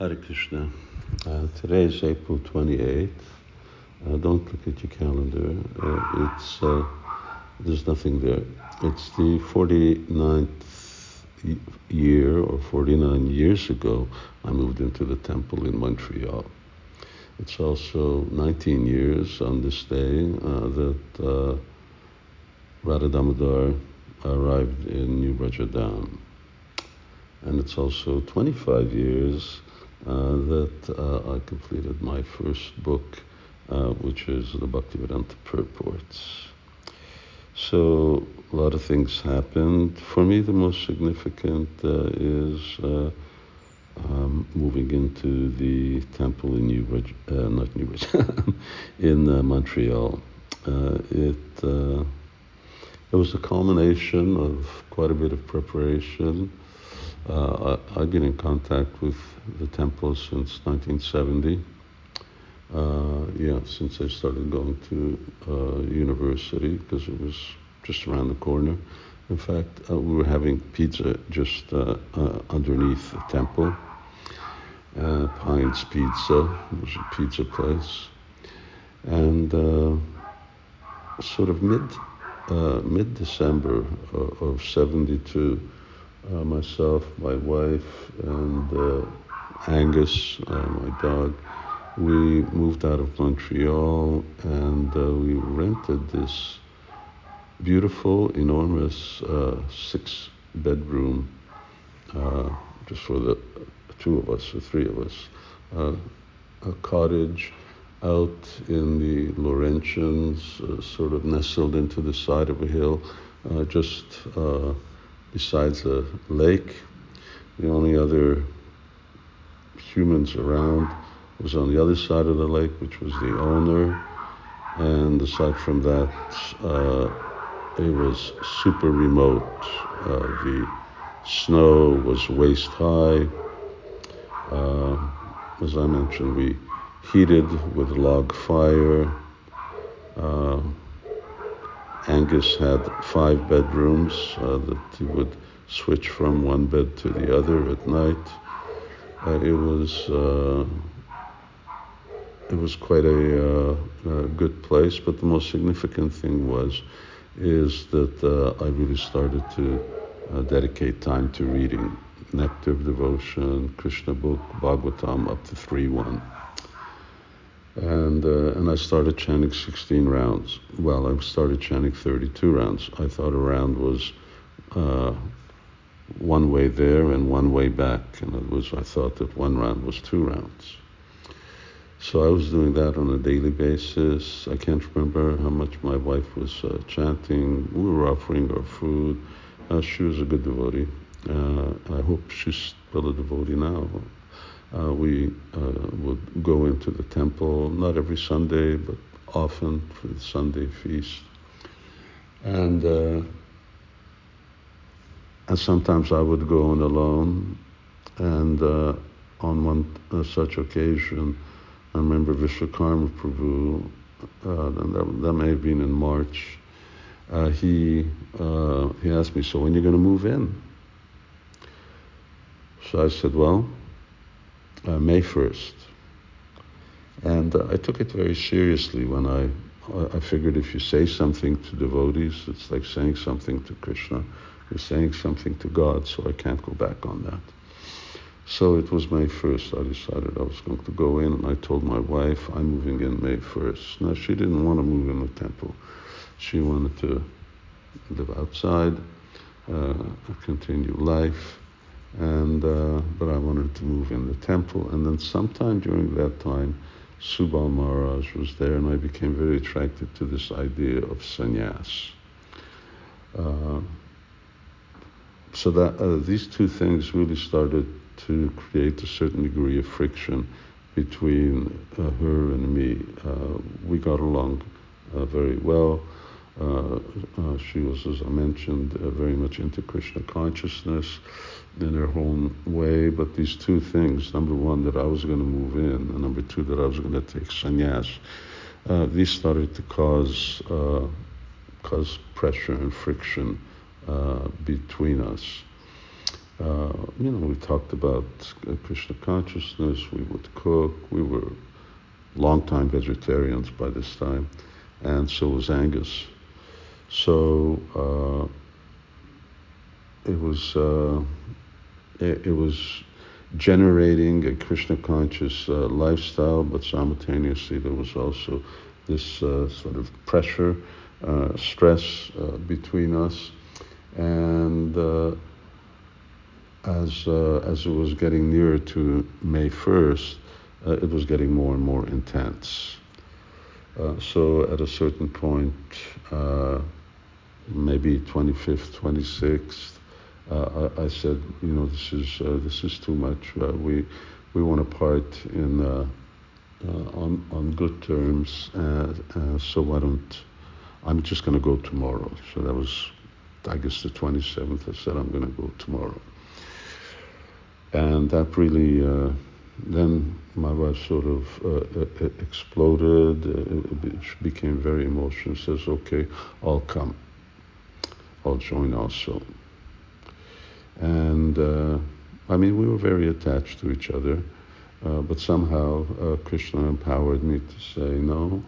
Hare Krishna. Uh, today is April 28th. Uh, don't look at your calendar. Uh, it's uh, there's nothing there. It's the 49th year or 49 years ago I moved into the temple in Montreal. It's also 19 years on this day uh, that uh, Radha Damodar arrived in New Brajadam. And it's also 25 years that uh, I completed my first book, uh, which is the Bhaktivedanta Purports. So a lot of things happened. For me, the most significant uh, is uh, um, moving into the temple in New Bridge, uh, not New Bridge, in Montreal. it it was a culmination of quite a bit of preparation. Uh, I, have been in contact with the temple since 1970. Uh, yeah, since I started going to uh, university because it was just around the corner. In fact, uh, we were having pizza just uh, uh, underneath the temple. Pines Pizza it was a pizza place, and sort of mid mid December of '72 uh, myself, my wife, and uh, Angus, uh, my dog, we moved out of Montreal and uh, we rented this beautiful, enormous uh, six bedroom, uh, just for the two of us or three of us, a cottage out in the Laurentians, sort of nestled into the side of a hill, just besides a lake. The only other humans around was on the other side of the lake, which was the owner. And aside from that, uh, it was super remote. Uh, the snow was waist high. Uh, as I mentioned, we heated with log fire. Angus had five bedrooms uh, that he would switch from one bed to the other at night. Uh, it was uh, it was quite a, uh, a, good place, but the most significant thing was is that uh, I really started to uh, dedicate time to reading Nectar of Devotion, Krishna book, Bhagavatam up to three one and uh, and I started chanting 16 rounds. Well, I started chanting 32 rounds. I thought a round was uh, one way there and one way back, and it was I thought that one round was two rounds. So I was doing that on a daily basis. I can't remember how much my wife was uh, chanting. We were offering her food. Uh, she was a good devotee. Uh, I hope she's still a devotee now. Uh, we uh, would go into the temple, not every Sunday, but often for the Sunday feast. And, uh, and sometimes I would go on alone. And uh, on one uh, such occasion, I remember Vishwakarma Prabhu, uh, that, that, may have been in March, he, he asked me, So when are you going to move in? So I said, Well, uh, May 1st. And uh, I took it very seriously when I, I figured if you say something to devotees, it's like saying something to Krishna. You're saying something to God, so I can't go back on that. So it was May 1st. I decided I was going to go in, and I told my wife, I'm moving in May 1st. Now, she didn't want to move in the temple. She wanted to live outside, uh, continue life and uh, but I wanted to move in the temple. And then sometime during that time, Subal Maharaj was there, and I became very attracted to this idea of sannyas. Uh, so that uh, these two things really started to create a certain degree of friction between uh, her and me. Uh, we got along uh, very well. Uh, uh, she was, as I mentioned, uh, very much into Krishna consciousness in their own way. But these two things number one, that I was going to move in, and number two, that I was going to take sannyas uh, these started to cause, uh, cause pressure and friction uh, between us. uh, you know, we talked about Krishna consciousness. We would cook. We were long-time vegetarians by this time, and so was Angus. So uh, it was uh, it, it, was generating a Krishna conscious uh, lifestyle, but simultaneously there was also this uh, sort of pressure, uh, stress between us, and as, uh, as it was getting nearer to May 1st, uh, it was getting more and more intense. Uh, so at a certain point, uh, maybe 25th, 26th, uh, I, I, said, you know, this is uh, this is too much. we we want to part in on on good terms. so why don't I'm just going to go tomorrow. So that was, I guess, the 27th. I said I'm going to go tomorrow and that really uh, then my wife sort of uh, exploded. Uh, it became very emotional. Says, "Okay, I'll come. I'll join also." And uh, I mean, we were very attached to each other, uh, but somehow uh, Krishna empowered me to say, "No,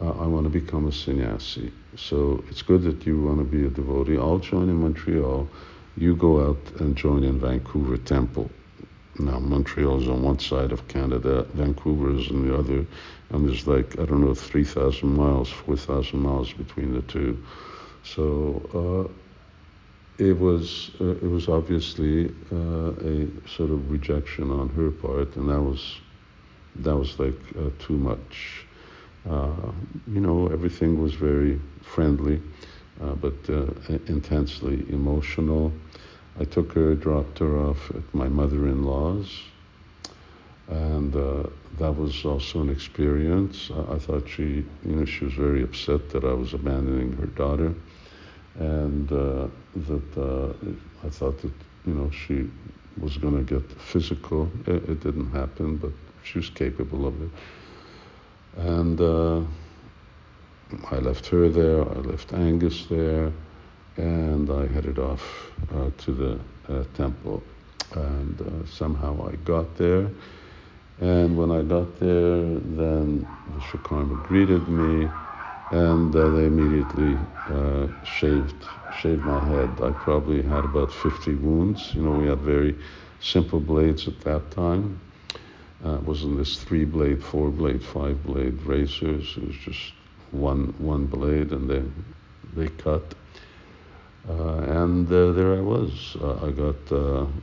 I want to become a sannyasi. So it's good that you want to be a devotee. I'll join in Montreal." you go out and join in Vancouver Temple. Now, Montreal is on one side of Canada, Vancouver is on the other, and there's like, I don't know, 3,000 miles, 4,000 miles between the two. So uh, it was uh, it was obviously uh, a sort of rejection on her part, and that was that was like uh, too much. Uh, you know, everything was very friendly uh, but uh, intensely emotional. I took her, dropped her off at my mother-in-law's, and that was also an experience. I, I, thought she, you know, she was very upset that I was abandoning her daughter, and uh, that uh, I thought that, you know, she was going to get physical. It, it, didn't happen, but she was capable of it, and uh, I left her there, I left Angus there, and I headed off uh, to the uh, temple. And uh, somehow I got there. And when I got there, then the Shikarma greeted me, and uh, they immediately uh, shaved shaved my head. I probably had about 50 wounds. You know, we had very simple blades at that time. Uh, it wasn't this three blade, four blade, five blade razors. It was just one one blade, and they they cut. Uh, and uh, there I was. Uh, I got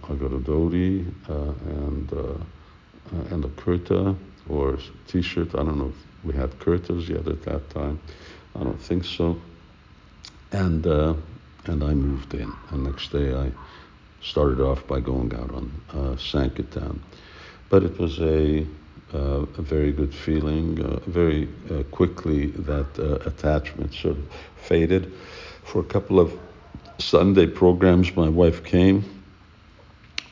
I got a dhoti and and a kurta or t-shirt. I don't know we had kurtas yet at that time. I don't think so. And and I moved in. And next day I started off by going out on Sankirtan. But it was a uh, a very good feeling. Uh, very uh, quickly, that uh, attachment sort of faded. For a couple of Sunday programs, my wife came,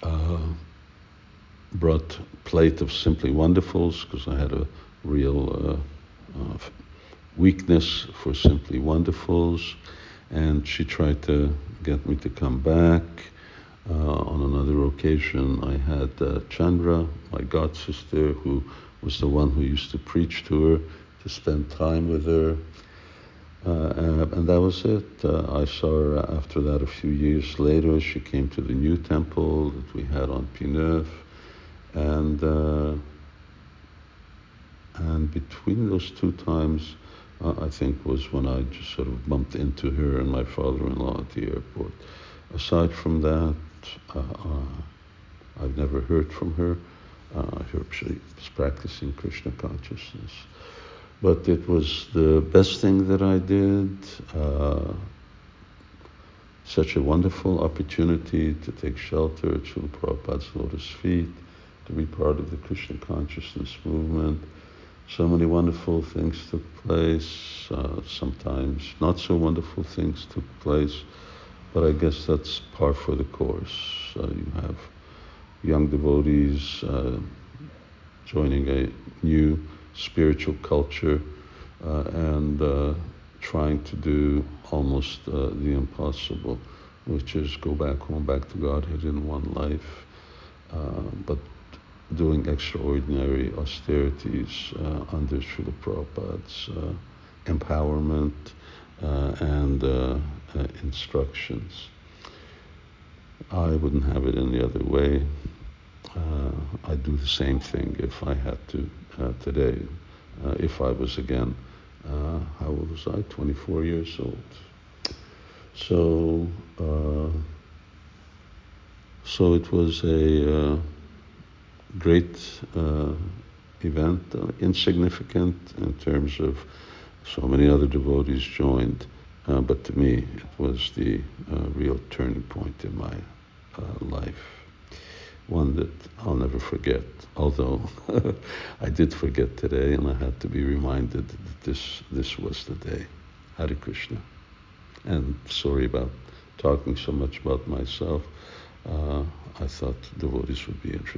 uh, brought plate of Simply Wonderfuls because I had a real uh, weakness for Simply Wonderfuls, and she tried to get me to come back. Uh, on another occasion, I had uh, Chandra, my god sister, who was the one who used to preach to her, to spend time with her. Uh, and that was it. Uh, I saw her after that a few years later. She came to the new temple that we had on Pie-IX. And, uh, and between those two times, uh, I think was when I just sort of bumped into her and my father-in-law at the airport. Aside from that, uh, uh, I've never heard from her. Uh, I hope she was practicing Krishna consciousness. But it was the best thing that I did. Uh, such a wonderful opportunity to take shelter at Srila Prabhupada's lotus feet, to be part of the Krishna consciousness movement. So many wonderful things took place. Uh, sometimes not so wonderful things took place. But I guess that's par for the course. Uh, you have young devotees uh, joining a new spiritual culture uh, and uh, trying to do almost the impossible. which is go back home, back to Godhead in one life, uh, but doing extraordinary austerities uh, under Srila Prabhupada's uh, empowerment uh, and uh, uh, instructions. I wouldn't have it any other way. I'd do the same thing if I had to today, if I was again, how old was I? 24 years old. So, so it was a great uh, event, uh, insignificant in terms of so many other devotees joined, uh, but to me it was the uh, real turning point in my uh, life. One that I'll never forget, although I did forget today and I had to be reminded that this, this was the day. Hare Krishna. And sorry about talking so much about myself. Uh, I thought devotees would be interested.